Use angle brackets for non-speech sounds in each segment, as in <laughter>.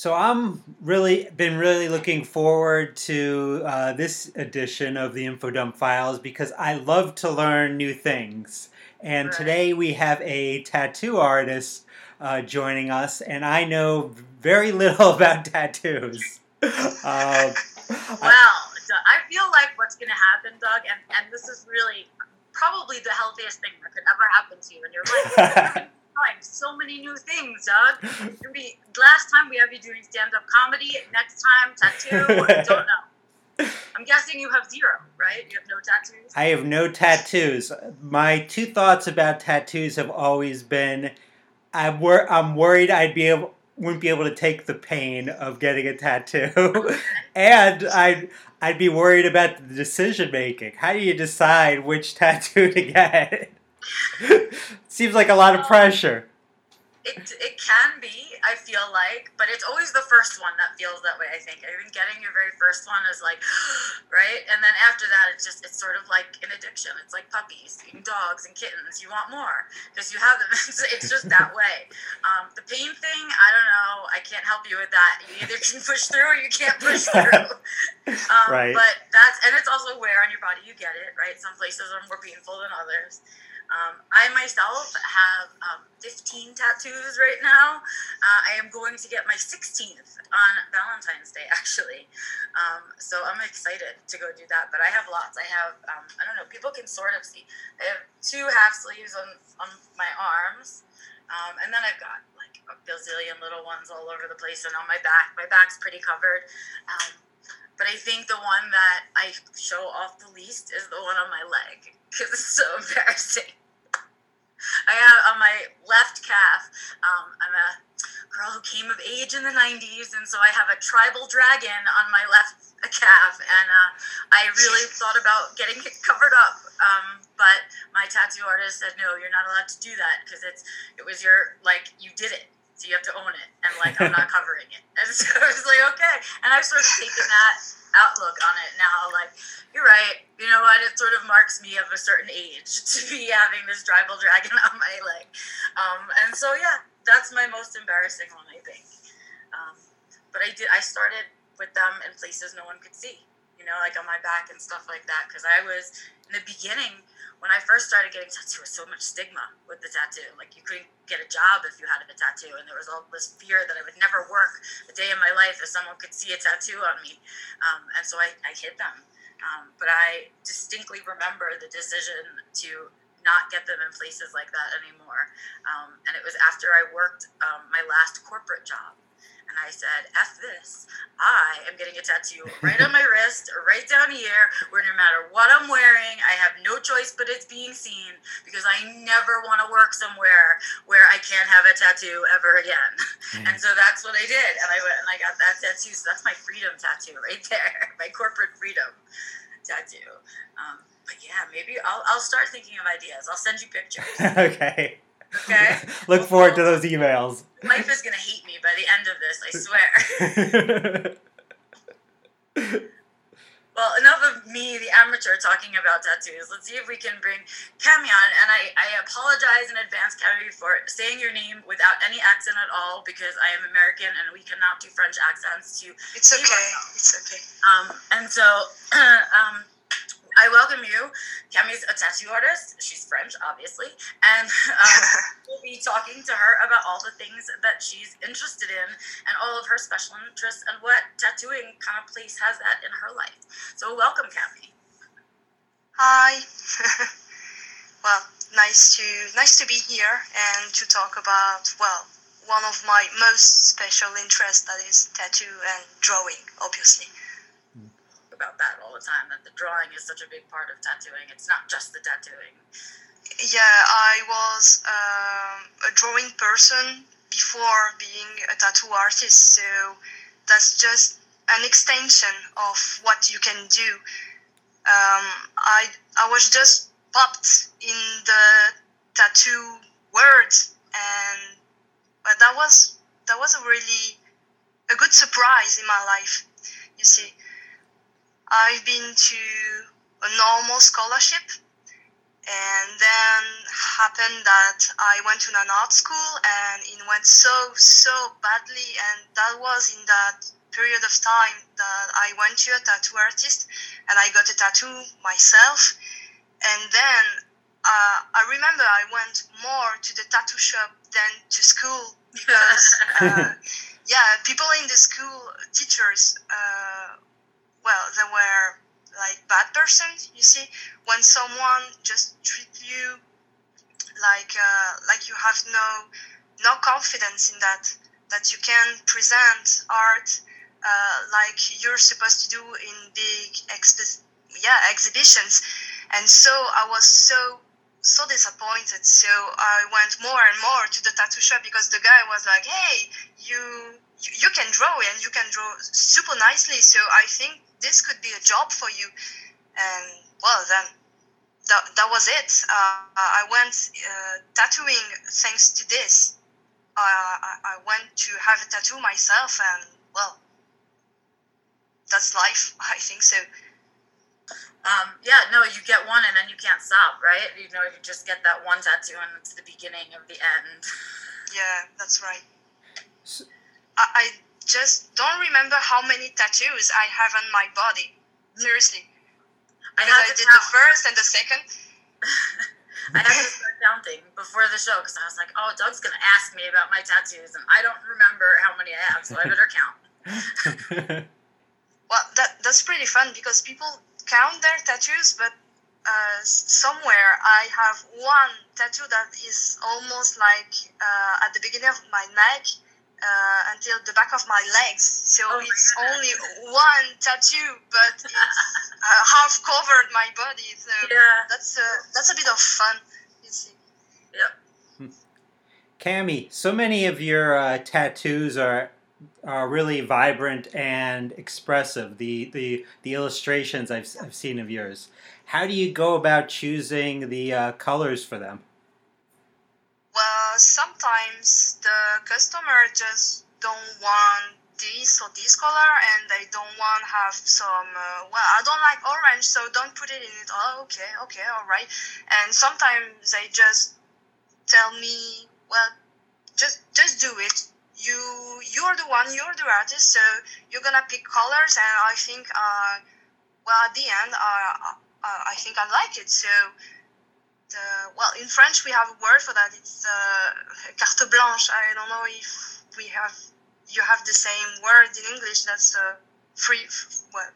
So I'm really been really looking forward to uh, this edition of the InfoDump Files because I love to learn new things. And Right. today we have a tattoo artist uh, joining us, and I know very <laughs> little about tattoos. Um, Well, I feel like what's going to happen, Doug, and, and this is really probably the healthiest thing that could ever happen to you in your life. Find so many new things, Doug. Be, last time we have you doing stand up comedy, next time tattoo. I don't <laughs> know. I'm guessing you have zero, right? You have no tattoos? I have no tattoos. My two thoughts about tattoos have always been I'm, wor- I'm worried I'd be able wouldn't be able to take the pain of getting a tattoo, <laughs> and I'd I'd be worried about the decision making. How do you decide which <laughs> tattoo to get? <laughs> Seems like a lot of pressure. It, it can be, I feel like, but it's always the first one that feels that way, I think. I think getting your very first one is like, <gasps> right? And then after that, it's just, it's sort of like an addiction. It's like puppies, and dogs, and kittens. You want more because you have them. <laughs> It's, it's just that <laughs> way. Um, the pain thing, I don't know. I can't help you with that. You either can push through or you can't push through. Um, Right. But that's, and it's also where on your body you get it, right? Some places are more painful than others. Um, I myself have um, 15 tattoos right now. Uh, I am going to get my 16th on Valentine's Day, <laughs> actually. Um, so I'm excited to go do that. But I have lots. I have, um, I don't know, people can sort of see. I have two half sleeves on, on my arms. Um, and then I've got like a bazillion little ones all over the place and on my back. My back's pretty covered. Um, but I think the one that I show off the least is the one on my leg because it's so <laughs> embarrassing. I have on my left calf. Um, I'm a girl who came of age in the 90s, and so I have a tribal dragon on my left calf, and uh, I really <laughs> thought about getting it covered up. Um, but my tattoo artist said, no, you're not allowed to do that because it's it was your like you did it. So you have to own it, and like I'm not <laughs> covering it, <laughs> and so I was like, okay, and I've sort of taken that outlook on it now. Like, you're right. You know what? It sort of marks me of a certain age <laughs> to be having this tribal dragon <laughs> on my leg. Um, and so, yeah, that's my most embarrassing one, I think. Um, but I did. I started with them in places no one could see. You know, like on my back and stuff like that. Because I was in the beginning when I first started getting tattoos, there was so much stigma with the tattoo. Like you couldn't get a job if you had a tattoo, and there was all this fear that I would never work a day in my life if someone could see a tattoo on me. Um, and so I, I hid them. Um, but I distinctly remember the decision to not get them in places like that anymore. Um, and it was after I worked um, my last corporate job. And I said, F this. I am getting a tattoo right on my <laughs> wrist right down here where no matter what I'm wearing, I have no choice but it's being seen because I never want to work somewhere where I can't have a tattoo ever again. And so that's what I did. And I went and I got that tattoo. So that's my freedom tattoo right there, <laughs> my corporate freedom tattoo. Um, but yeah, maybe I'll, I'll start thinking of ideas. I'll send you pictures. <laughs> okay. Okay. <laughs> Look forward to those emails. Life is going to hate me by the end of this, I swear. <laughs> Well, enough of me, the amateur, talking about tattoos. Let's see if we can bring Cami on. And I, I apologize in advance, Cami, for saying your name without any accent at all because I am American and we cannot do French accents to It's okay. ourselves. It's okay. Um, and so <clears throat> um, I welcome you. Cami's a tattoo artist. She's French, obviously. And um, <laughs> we'll be talking to her about all the things that she's interested in and all of her special interests and what tattooing kind of place has that in her life. So welcome, Cami. Hi. <laughs> well, nice to nice to be here and to talk about well one of my most special interests that is tattoo and drawing, obviously. About that all the time, that the drawing is such a big part of tattooing. It's not just the tattooing. Yeah, I was um, a drawing person before being a tattoo artist, so that's just an extension of what you can do. Um, I I was just popped in the tattoo world, and but that was that was a really a good surprise in my life. You see, I've been to a normal scholarship and then happened that I went to an art school and it went so so badly and that was in that period of time that I went to a tattoo artist and I got a tattoo myself. And then uh, I remember I went more to the tattoo shop than to school because <laughs> uh, yeah people in the school teachers uh, well they were like bad person you see when someone just treat you like uh, like you have no no confidence in that that you can present art uh, like you're supposed to do in big expi- yeah exhibitions. And so i was so so disappointed. So i went more and more to the tattoo shop because the guy was like hey you you can draw and you can draw super nicely. So i think this could be a job for you. And well, then that, that was it. Uh, I went uh, tattooing thanks to this. Uh, I, I went to have a tattoo myself, and well, that's life. <laughs> I think so. Um, yeah, no, you get one and then you can't stop, right? You know, you just get that one tattoo and it's the beginning of the end. <laughs> Yeah, that's right. So, I, I just don't remember how many tattoos I have on my body. Seriously. Because I, I did count. the first and the second. <laughs> I had to start counting before the show because I was like, oh, Doug's going to ask me about my tattoos, and I don't remember how many I have, so I better count. <laughs> well, that, that's pretty fun because people count their tattoos, but uh, somewhere I have one tattoo that is almost like uh, at the beginning of my neck uh, until the back of my legs. So oh it's only one tattoo, but <laughs> it's uh, half covered my body. So yeah. that's a, that's a bit of fun, you see. Yeah. Cami, so many of your uh, tattoos are are really vibrant and expressive. The the the illustrations I've I've seen of yours. How do you go about choosing the uh, colors for them? Well, sometimes the customer just don't want this or this color and they don't want have some uh, well i don't like orange so don't put it in it. Oh okay okay all right. And sometimes they just tell me well just just do it. You you're the one you're the artist so you're gonna pick colors and i think uh well at the end uh, uh i think i like it. So uh, well, in French we have a word for that. It's uh, carte blanche. I don't know if we have you have the same word in English. That's uh, free. What?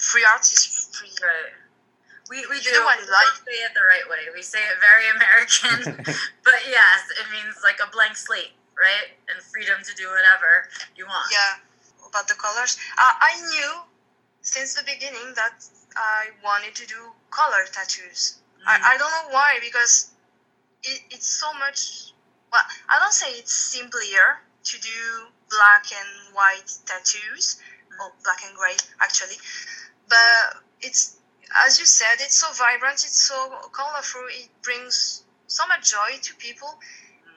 Free artist. Free. Right. We, we do. One we like. say it the right way. We say it very American, <laughs> but yes, it means like a blank slate, right? And freedom to do whatever you want. Yeah. About the colors, uh, I knew since the beginning that I wanted to do color tattoos. I, I don't know why because it, it's so much. Well, I don't say it's simpler to do black and white tattoos, mm-hmm. or black and gray actually, but it's as you said, it's so vibrant, it's so colorful, it brings so much joy to people.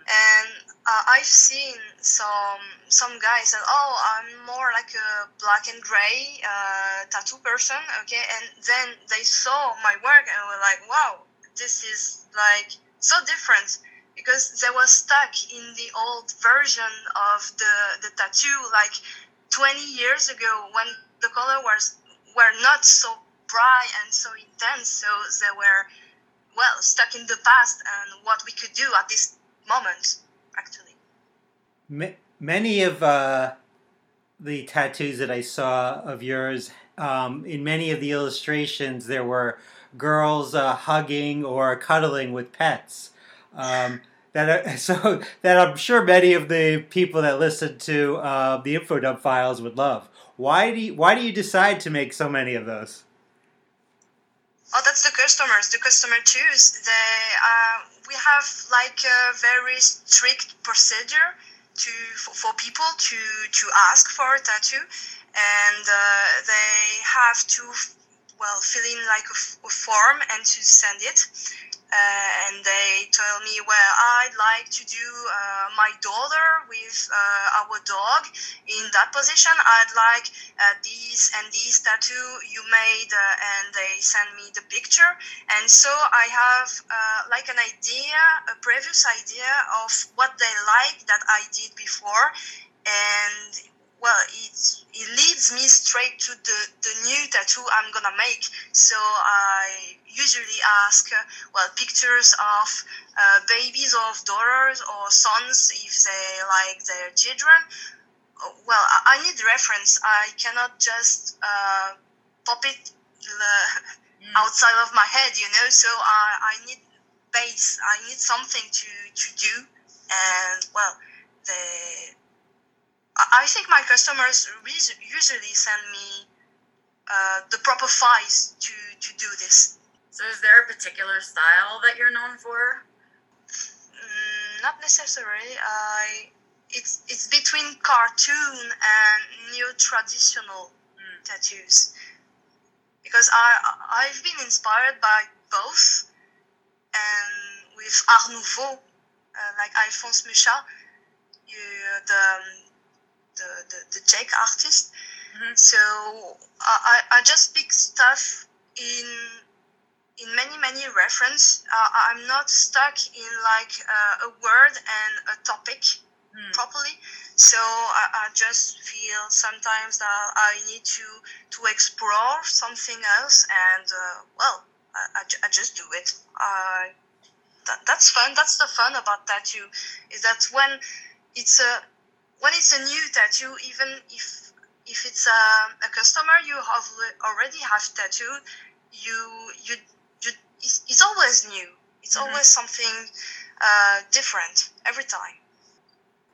And uh, I've seen some some guys that oh I'm more like a black and gray uh, tattoo person, okay, and then they saw my work and were like, wow, this is like so different because they were stuck in the old version of the the tattoo like 20 years ago when the color was were not so bright and so intense, so they were well stuck in the past and what we could do at this moment actually. Many of uh, the tattoos that I saw of yours, um, in many of the illustrations, there were girls uh, hugging or cuddling with pets. Um, <laughs> that are, so that I'm sure many of the people that listen to uh, the infodump files would love. Why do you, why do you decide to make so many of those? Oh, that's the customers. The customer choose. They uh, we have like a very strict procedure to for, for people to to ask for a tattoo, and uh, they have to well fill in like a, f- a form and to send it uh, and they told me, well, I'd like to do uh, my daughter with uh, our dog in that position. I'd like uh, these and these tattoo you made, uh, and they send me the picture. And so I have uh, like an idea, a previous idea of what they like that I did before, and well, it, it leads me straight to the, the new tattoo I'm gonna make. So I usually ask, uh, well, pictures of uh, babies of daughters or sons if they like their children. Well, I, I need reference. I cannot just uh, pop it Mm. outside of my head, you know. So I, I need base. I need something to, to do. And well, the I think my customers usually send me uh, the proper files to, to do this. So is there a particular style that you're known for? Mm, not necessarily. I it's it's between cartoon and neo traditional Mm. tattoos because I I've been inspired by both and with Art Nouveau, uh, like Alphonse Mucha, you, the, the the the Czech artist. Mhm. So I, I I just pick stuff in in many many reference. Uh, I'm not stuck in like uh, a word and a topic Hmm. properly. So I, I just feel sometimes that I need to to explore something else, and uh, well, I, I, I just do it. I that, that's fun. That's the fun about tattoo, is that when it's a when it's a new tattoo, even if if it's a, a customer you have already have tattoo, you you you it's, it's always new. It's Mhm. always something uh, different every time.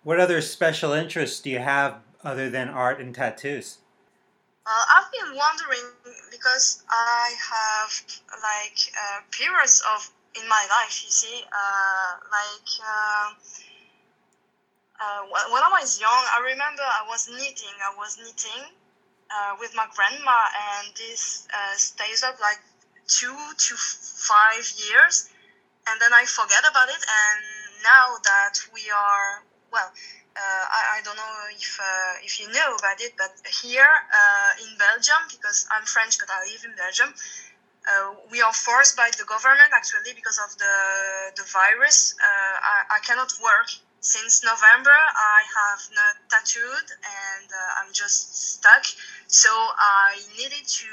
What other special interests do you have other than art and tattoos? Uh, I've been wondering because I have like uh, periods of in my life. You see, uh, like uh, when when I was young, I remember I was knitting. I was knitting uh, with my grandma, and this uh, stays up like two to five years, and then I forget about it. And now that we are well, uh, I, I don't know if uh, if you know about it, but here uh, in Belgium, because I'm French but I live in Belgium, uh, we are forced by the government actually because of the the virus. Uh, I, I cannot work since November. I have not tattooed and uh, I'm just stuck. So I needed to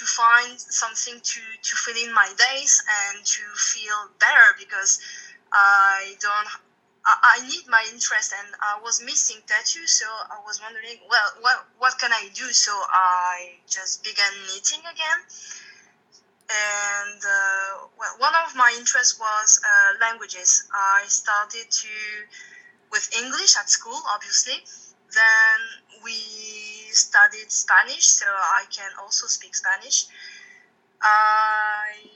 to find something to to fill in my days and to feel better because I don't I, need my interest and I was missing tattoo so I was wondering well what what can I do so I just began knitting again and uh, well, one of my interests was uh, languages I started to with English at school obviously then we studied Spanish so I can also speak Spanish I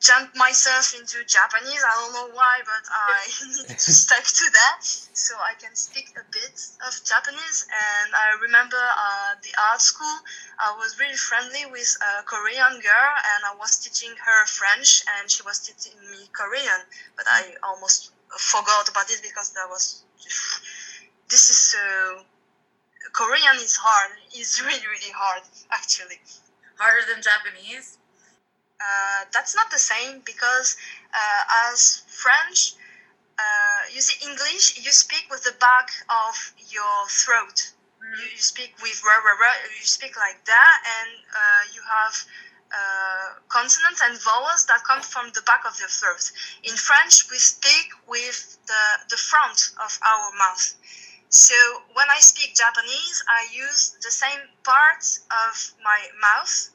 jumped myself into Japanese. I don't know why, but I need to stick to that so I can speak a bit of Japanese. And I remember uh, the art school, I was really friendly with a Korean girl, and I was teaching her French, and she was teaching me Korean. But I almost forgot about it because that was this is so. Korean is hard. <laughs> It's really really hard actually. Harder than Japanese? uh, that's not the same because uh, as French, uh, you see English, you speak with the back of your throat. You, you speak with rah, rah, rah, you speak like that, and uh, you have uh, consonants and vowels that come from the back of your throat. In French, we speak with the, the front of our mouth. So when I speak Japanese, I use the same part of my mouth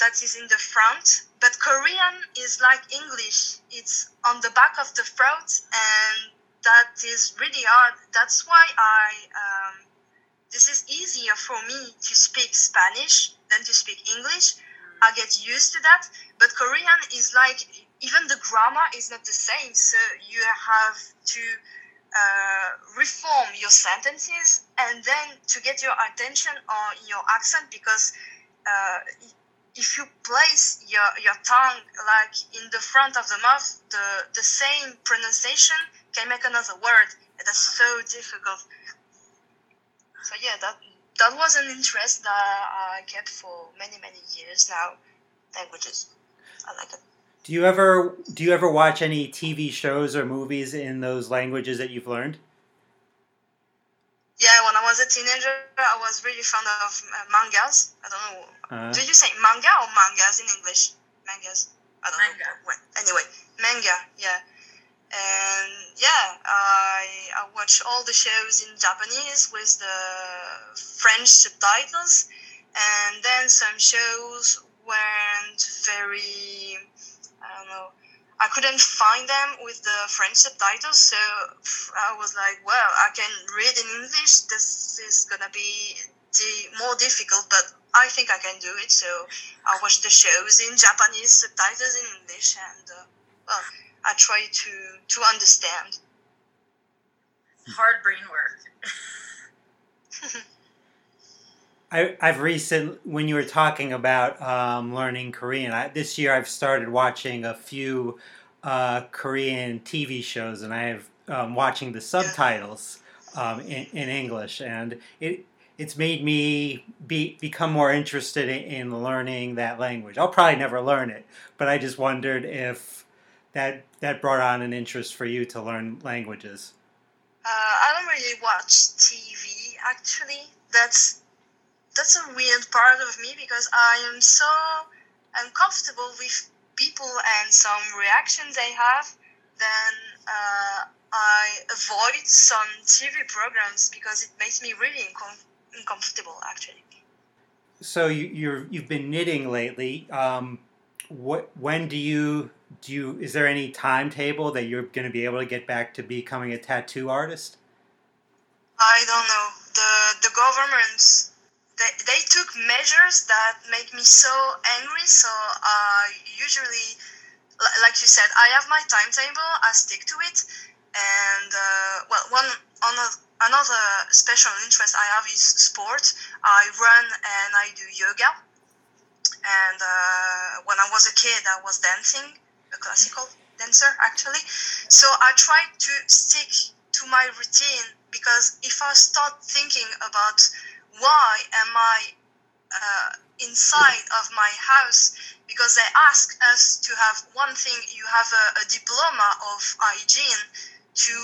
that is in the front. But Korean is like English, it's on the back of the throat, and that is really hard. That's why I. Um, this is easier for me to speak Spanish than to speak English. I get used to that. But Korean is like even the grammar is not the same, so you have to uh, reform your sentences and then to get your attention on your accent because uh, if you place your, your tongue like in the front of the mouth, the, the same pronunciation can make another word. And that's so difficult. So yeah, that that was an interest that I kept for many many years now. Languages, I like it. Do you ever do you ever watch any TV shows or movies in those languages that you've learned? Yeah, when I was a teenager, I was really fond of uh, mangas. I don't know. Uh, Do you say manga or mangas in English? Mangas. I don't Manga. know. Anyway, manga. Yeah. And yeah, I I watch all the shows in Japanese with the French subtitles, and then some shows weren't very. I don't know. I couldn't find them with the French subtitles, so I was like, well, I can read in English. This is gonna be the more difficult, but I think I can do it. So I watch the shows in Japanese subtitles in English, and uh, well, I try to to understand. Hard brain work. <laughs> I, I've recent when you were talking about um, learning Korean. I, this year, I've started watching a few uh, Korean TV shows, and I have um, watching the subtitles um, in, in English, and it it's made me be become more interested in, in learning that language. I'll probably never learn it, but I just wondered if that that brought on an interest for you to learn languages. Uh, I don't really watch TV actually. That's that's a weird part of me because I am so uncomfortable with people and some reactions they have. Then uh, I avoid some TV programs because it makes me really uncom- uncomfortable actually. So you, you're you've been knitting lately. Um, what when do you do you is there any timetable that you're going to be able to get back to becoming a tattoo artist? I don't know. The the government they, they took measures that make me so angry. So I usually, like you said, I have my timetable. I stick to it. And uh, well, one another another special interest I have is sport. I run and I do yoga. And uh, when I was a kid, I was dancing, a classical dancer actually. So I try to stick to my routine because if I start thinking about why am I uh, inside of my house? Because they ask us to have one thing, you have a, a diploma of hygiene to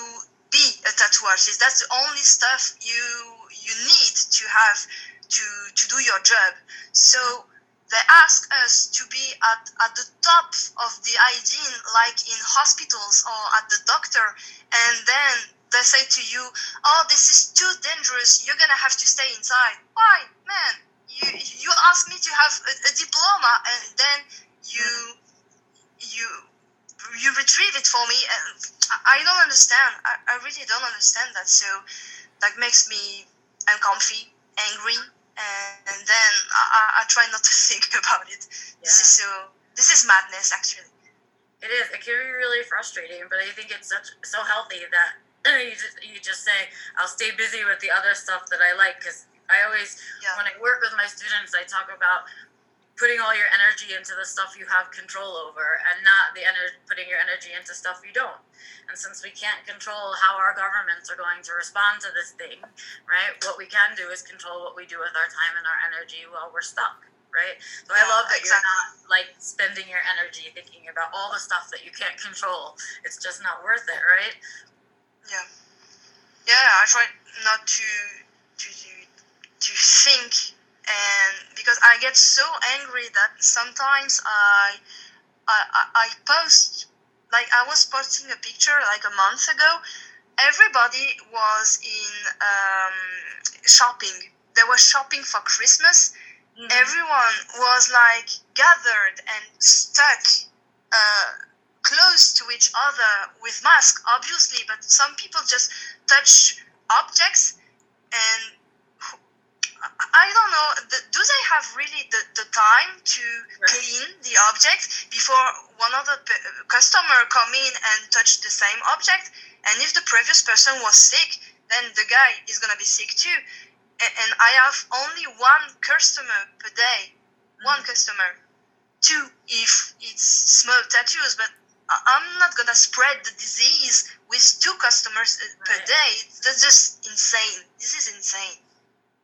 be a tattoo artist. That's the only stuff you you need to have to to do your job. So they ask us to be at, at the top of the hygiene, like in hospitals or at the doctor, and then they say to you, "Oh, this is too dangerous. You're gonna have to stay inside." Why, man? You you asked me to have a, a diploma, and then you you you retrieve it for me, and I, don't understand. I, I really don't understand that. So that makes me uncomfy, angry, and, then I, I- try not to <laughs> think about it. This is so. This is madness, actually. It is. It can be really frustrating, but I think it's such so healthy that <clears throat> you just you just say, "I'll stay busy with the other stuff that I like." Because I always, Yeah. when I work with my students, I talk about putting all your energy into the stuff you have control over, and not the energy putting your energy into stuff you don't. And since we can't control how our governments are going to respond to this thing, right? What we can do is control what we do with our time and our energy while we're stuck. Right, so I love that exactly. you're not like spending your energy thinking about all the stuff that you can't control. It's just not worth it, right? Yeah. Yeah, I try not to to to think and because I get so angry that sometimes I I I, post like I was posting a picture like a month ago. Everybody was in um, shopping. They were shopping for Christmas. Everyone was like gathered and stuck uh, close to each other with mask, obviously. But some people just touch objects and I don't know. the- Do they have really the, the time to Right. clean the object before one of the customer come in and touch the same object? And if the previous person was sick, then the guy is gonna be sick too. And, and I have only one customer per day. one customer. Two if it's small tattoos, but I- I'm not gonna spread the disease with two customers uh, per day. That's just insane. This is insane.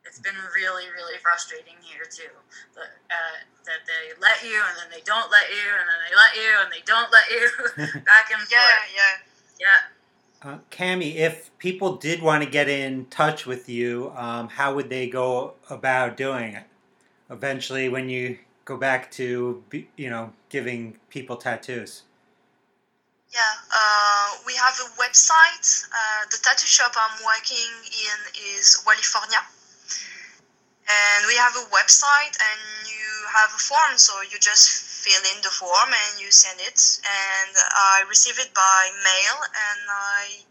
It's been really, really frustrating here too. The, uh, that they let you and then they don't let you and then they let you and they don't let you. <laughs> Back and Yeah, forth. yeah. Yeah. Uh, Cami, if people did want to get in touch with you, um, how would they go about doing it? Eventually, when you go back to, you know, giving people tattoos. Yeah, uh, we have a website. Uh, the tattoo shop I'm working in is California. And we have a website and you have a form, so you just fill in the form and you send it. And I receive it by mail and I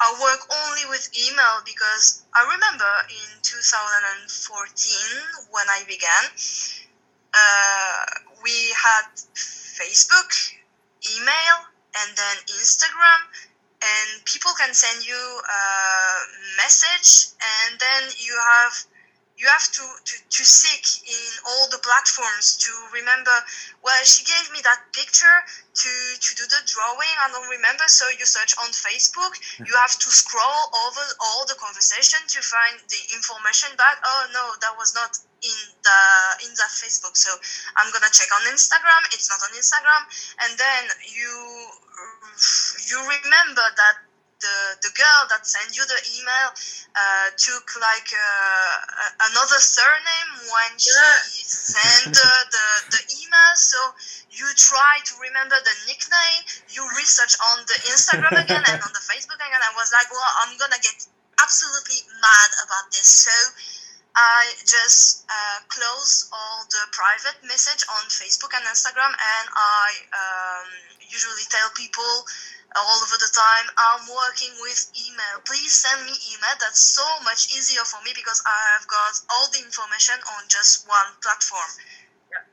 I work only with email because I remember in 2014 when I began, uh, we had Facebook, email, and then Instagram, and people can send you a message, and then you have you have to, to, to seek in all the platforms to remember well she gave me that picture to, to do the drawing i don't remember so you search on facebook you have to scroll over all the conversation to find the information back oh no that was not in the in the facebook so i'm gonna check on instagram it's not on instagram and then you you remember that the, the girl that sent you the email uh, took like uh, another surname when she Yeah. sent the, the, the email. So you try to remember the nickname. You research on the instagram again and on the facebook again. I was like well i'm gonna get absolutely mad about this. So i just uh, close all the private message on facebook and instagram and i um, usually tell people all over the time i'm working with email please send me email that's so much easier for me because i've got all the information on just one platform Yep.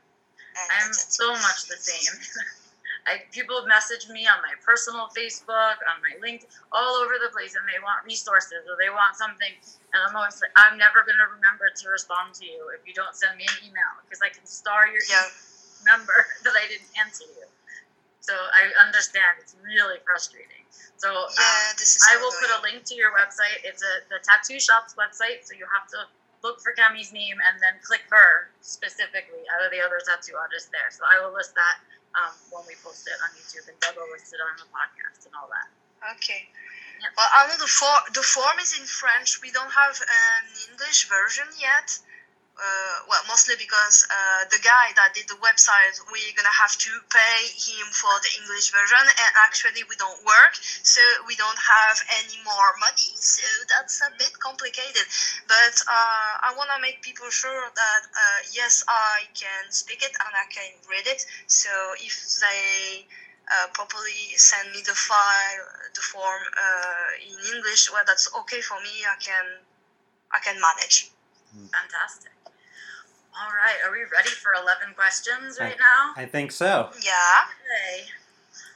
And I'm so much the same. <laughs> I, people message me on my personal Facebook, on my link, all over the place, and they want resources or they want something. And I'm always like, I'm never going to remember to respond to you if you don't send me an email because I can star your yeah number <laughs> that I didn't answer you. So I understand it's really frustrating. So um, yeah this is I will put a link to your website. It's a the tattoo shop's website, so you have to look for Cami's name and then click her specifically out of the other tattoo artists there. So I will list that um, when we post it on YouTube, and Doug will list it on the podcast and all that. Okay. Yep. Well, I know the for the form is in French. We don't have an English version yet. Uh, well, mostly because uh, the guy that did the website, we're gonna have to pay him for the English version, and actually we don't work, so we don't have any more money. So that's a bit complicated. But uh, I wanna make people sure that uh, yes, I can speak it and I can read it. So if they uh, properly send me the file, the form uh, in English, well, that's okay for me. I can, I can manage. Fantastic. All right, are we ready for 11 questions I- right now? I think so. Yeah. Okay.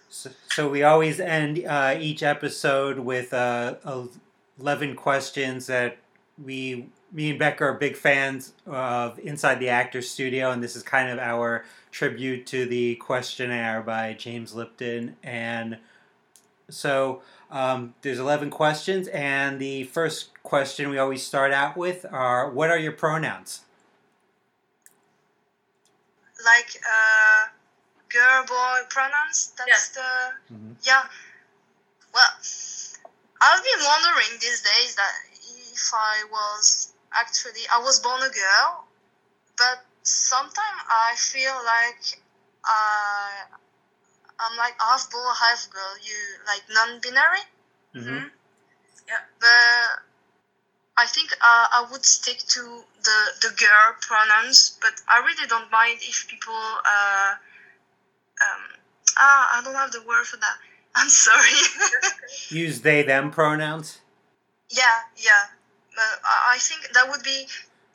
So, so we always end uh, each episode with uh, 11 questions that we, me and Becca are big fans of Inside the Actors Studio, and this is kind of our tribute to the questionnaire by James Lipton. And so um, there's 11 questions, and the first question we always start out with are What are your pronouns? Like uh, girl, boy pronouns. That's the Mhm. yeah. Well, I've been wondering these days that if I was actually I was born a girl, but sometimes I feel like I I'm like half boy, half girl. You like non-binary. Mhm. Yeah. but I think uh, I would stick to the the girl pronouns. But I really don't mind if people. Uh, um, ah, I don't have the word for that. <laughs> I'm sorry. <laughs> Use they, them pronouns? yeah, yeah. But I I think that would be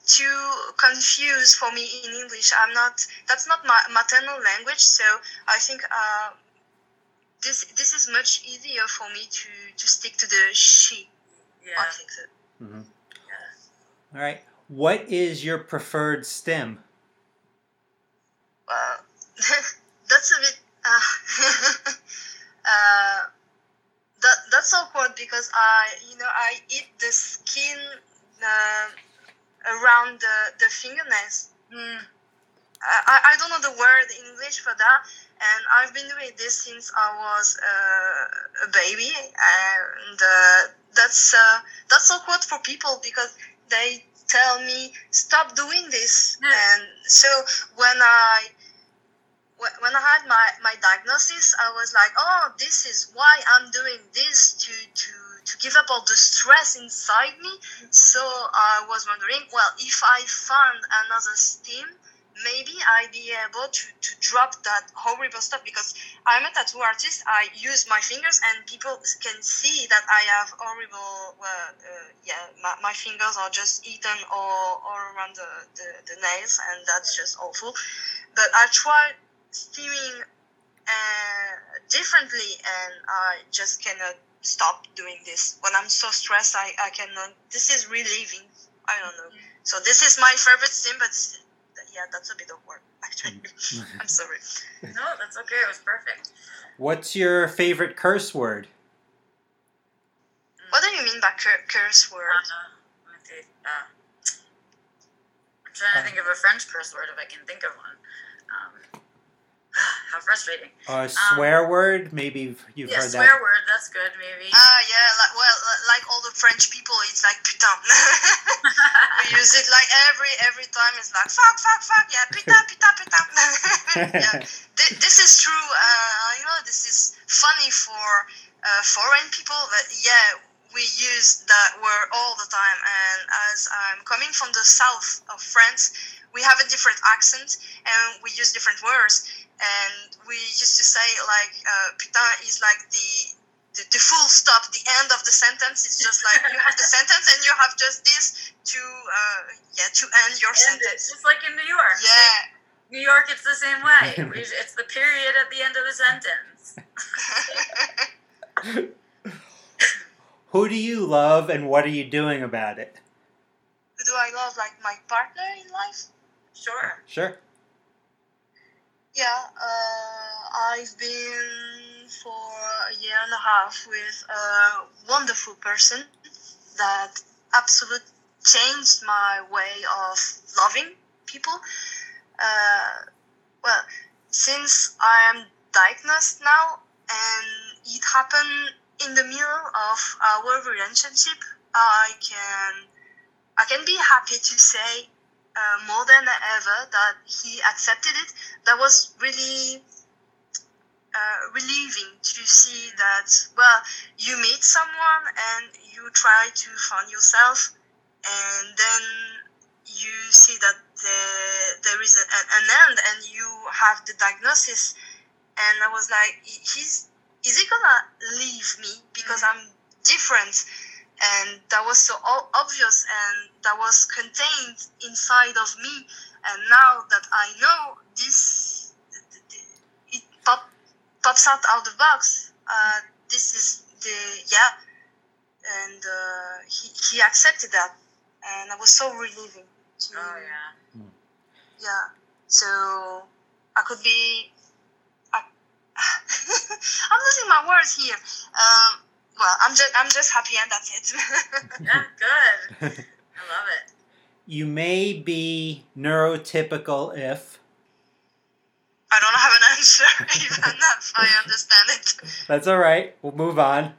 too confused for me in English. I'm not. That's not my maternal language, so I think. Uh, this, this is much easier for me to, to stick to the she. Yeah. I think so. Mm-hmm. All right. What is your preferred stim? Uh, <laughs> that's a bit. Uh, <laughs> uh, that, that's awkward because I, you know, I eat the skin uh, around the, the fingernails. Mm. I, I don't know the word in English for that, and I've been doing this since I was uh, a baby, and uh, that's uh, that's awkward for people because they tell me stop doing this, Yeah. and so when I when I had my, my diagnosis, I was like, oh, this is why I'm doing this to to to give up all the stress inside me. So I was wondering, well, if I found another steam, maybe I'd be able to, to drop that horrible stuff because I'm a tattoo artist. I use my fingers, and people can see that I have horrible. Uh, uh, yeah, my, my fingers are just eaten all, all around the, the, the nails, and that's just awful. But I tried steaming uh, differently, and I just cannot stop doing this. When I'm so stressed, I, I cannot. This is relieving. I don't know. So this is my favorite steam, but this, yeah, that's a bit awkward <laughs> actually. <laughs> I'm sorry. <laughs> No, that's okay. It was perfect. What's your favorite curse word? What do you mean by cur- curse word? Uh, let me see. Uh, I'm trying to think of a French curse word if I can think of one. Um, <sighs> how frustrating. A swear word? Maybe you've- you've yeah, heard swear that. word. That's good, maybe. Ah, yeah, like, well, like all the French people, it's like putain. <laughs> we <laughs> use it like every every time. It's like fuck, fuck, fuck. Yeah, putain, putain, putain. <laughs> yeah, Th- this is true. Uh, I know this is funny for uh, foreign people, but yeah, we use that word all the time. And as I'm coming from the south of France, we have a different accent and we use different words. And we used to say like uh, putain is like the the, the full stop, the end of the sentence. It's just like you have the <laughs> sentence and you have just this to uh, yeah to end your And it's sentence. just like in New York. Yeah. New York, it's the same way. <laughs> It's the period at the end of the sentence. <laughs> Who do you love and what are you doing about it? Who do I love? Like my partner in life? Sure. Sure. Yeah, uh, I've been for a year and a half with a wonderful person that absolutely changed my way of loving people. Uh, well, since I am diagnosed now and it happened in the middle of our relationship, I can I can be happy to say uh, more than ever that he accepted it. That was really uh, relieving to see that, well, you meet someone and you try to find yourself, and then you see that there, there is an end and you have the diagnosis. And I was like, he's, is he gonna leave me? Because I'm different? and that was so obvious and that was contained inside of me. And now that i know this it pop, pops out of the box uh, this is the yeah. And uh, he, he accepted that. And that was so relieving to, Oh yeah. yeah. So i could be I, <laughs> i'm losing my words here um, well i'm just i'm just happy and that's it <laughs> Yeah. Good. I <laughs> love it. you may be neurotypical if. I don't have an answer, even if I understand it. That's all right. We'll move on.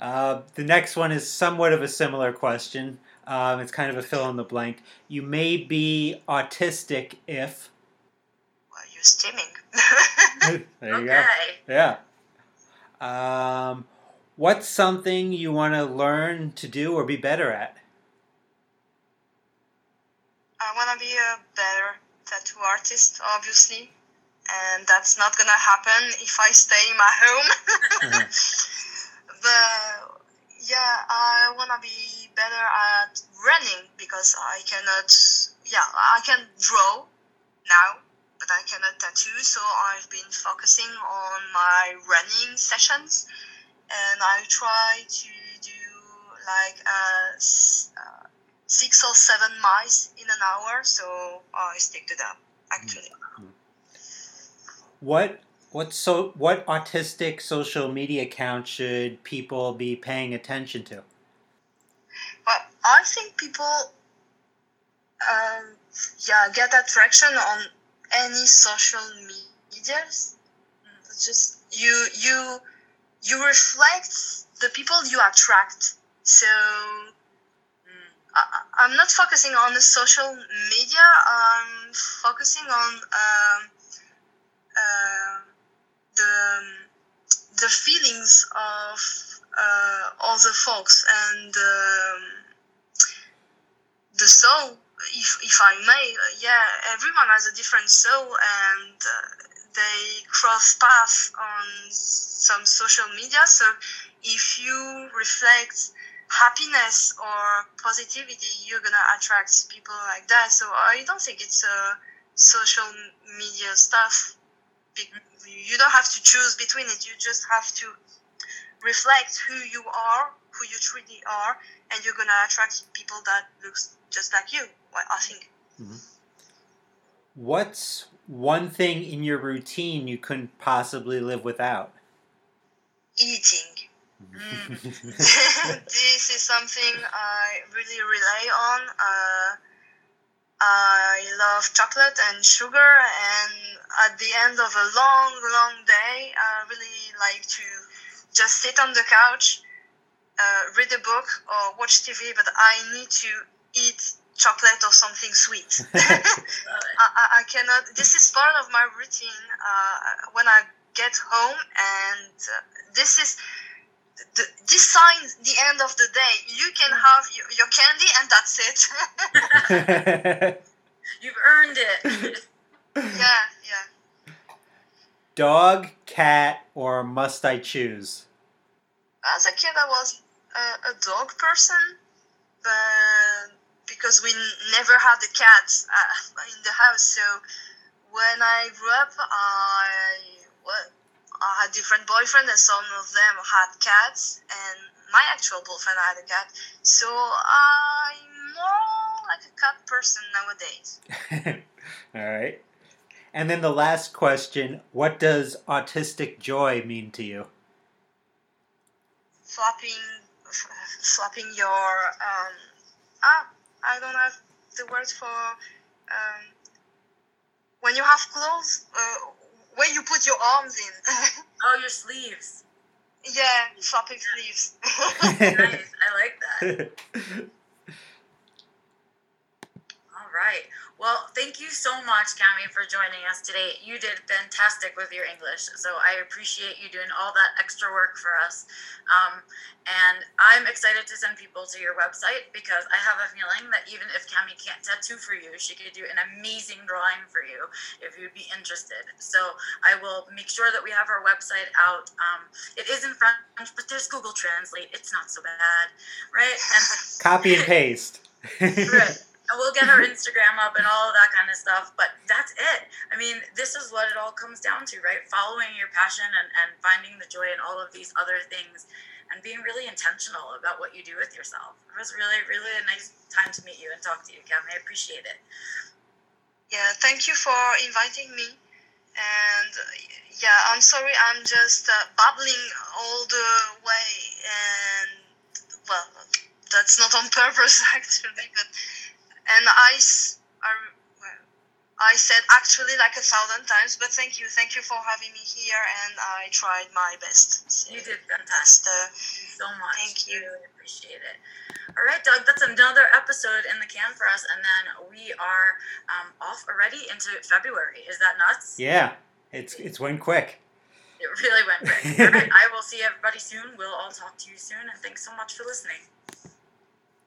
Uh, the next one is somewhat of a similar question. Um, it's kind of a fill in the blank. You may be autistic if. Well, <laughs> there you okay. go. Yeah. Um, what's something you want to learn to do or be better at? I want to be a better tattoo artist, obviously, and that's not gonna happen if I stay in my home. <laughs> but yeah, I want to be better at running because I cannot. Yeah, I can draw now, but I cannot tattoo. So I've been focusing on my running sessions, and I try to do like s- uh, six or seven miles in an hour. So I stick to that actually. What what so what autistic social media account should people be paying attention to? Well, I think people, um, yeah, get attraction on any social medias. It's just you you you reflect the people you attract. So I, I'm not focusing on the social media. I'm focusing on um, uh, the the feelings of uh, all the folks and um, the soul. If, if I may, uh, yeah, everyone has a different soul, and uh, they cross paths on some social media. So if you reflect happiness or positivity, you're gonna attract people like that. So I don't think it's a social media stuff. You don't have to choose between it. You just have to reflect who you are, who you truly are, and you're gonna attract people that looks just like you. I think. Mm-hmm. What's one thing in your routine you couldn't possibly live without? Eating. <laughs> Mm. <laughs> this is something I really rely on. Uh, I love chocolate and sugar, and at the end of a long, long day, I really like to just sit on the couch, uh, read a book, or watch TV, but I need to eat chocolate or something sweet. <laughs> <laughs> I, I, I, cannot, this is part of my routine uh, when I get home, and uh, this is the, this signs the end of the day. You can mm. have your, your candy, and that's it. <laughs> You've earned it. yeah, yeah. Dog, cat, or must I choose? As a kid, I was a, a dog person, but because we never had a cat uh, in the house, so when I grew up, I what I had different boyfriends, and some of them had cats, and my actual boyfriend had a cat. So I'm more like a cat person nowadays. <laughs> All right. And then the last question What does autistic joy mean to you? Flapping, <laughs> flapping your. Um, ah, I don't have the words for. Um, when you have clothes, uh, where you put your arms in. <laughs> oh, your sleeves. Yeah, shopping sleeves. <laughs> nice. I like that. <laughs> All right. Well, thank you so much, Cami, for joining us today. You did fantastic with your English, so I appreciate you doing all that extra work for us. Um, and I'm excited to send people to your website because I have a feeling that even if Cami can't tattoo for you, she could do an amazing drawing for you if you'd be interested. So I will make sure that we have our website out. Um, it is in French, but there's Google Translate. It's not so bad, right? And copy and paste. <laughs> right we'll get her Instagram up and all of that kind of stuff. But that's it. I mean, this is what it all comes down to, right? Following your passion and, and finding the joy in all of these other things and being really intentional about what you do with yourself. It was really, really a nice time to meet you and talk to you, Cami. I appreciate it. Yeah, thank you for inviting me. And yeah, I'm sorry, I'm just uh, babbling all the way. And well, that's not on <laughs> purpose actually, but and I, I, I said actually like a thousand times, but thank you, thank you for having me here, and I tried my best. So you did fantastic. Thank you so much. Thank you. Really appreciate it. All right, Doug, that's another episode in the can for us, and then we are um, off already into February. Is that nuts? Yeah, it's it's went quick. It really went quick. <laughs> all right, I will see everybody soon. We'll all talk to you soon, and thanks so much for listening.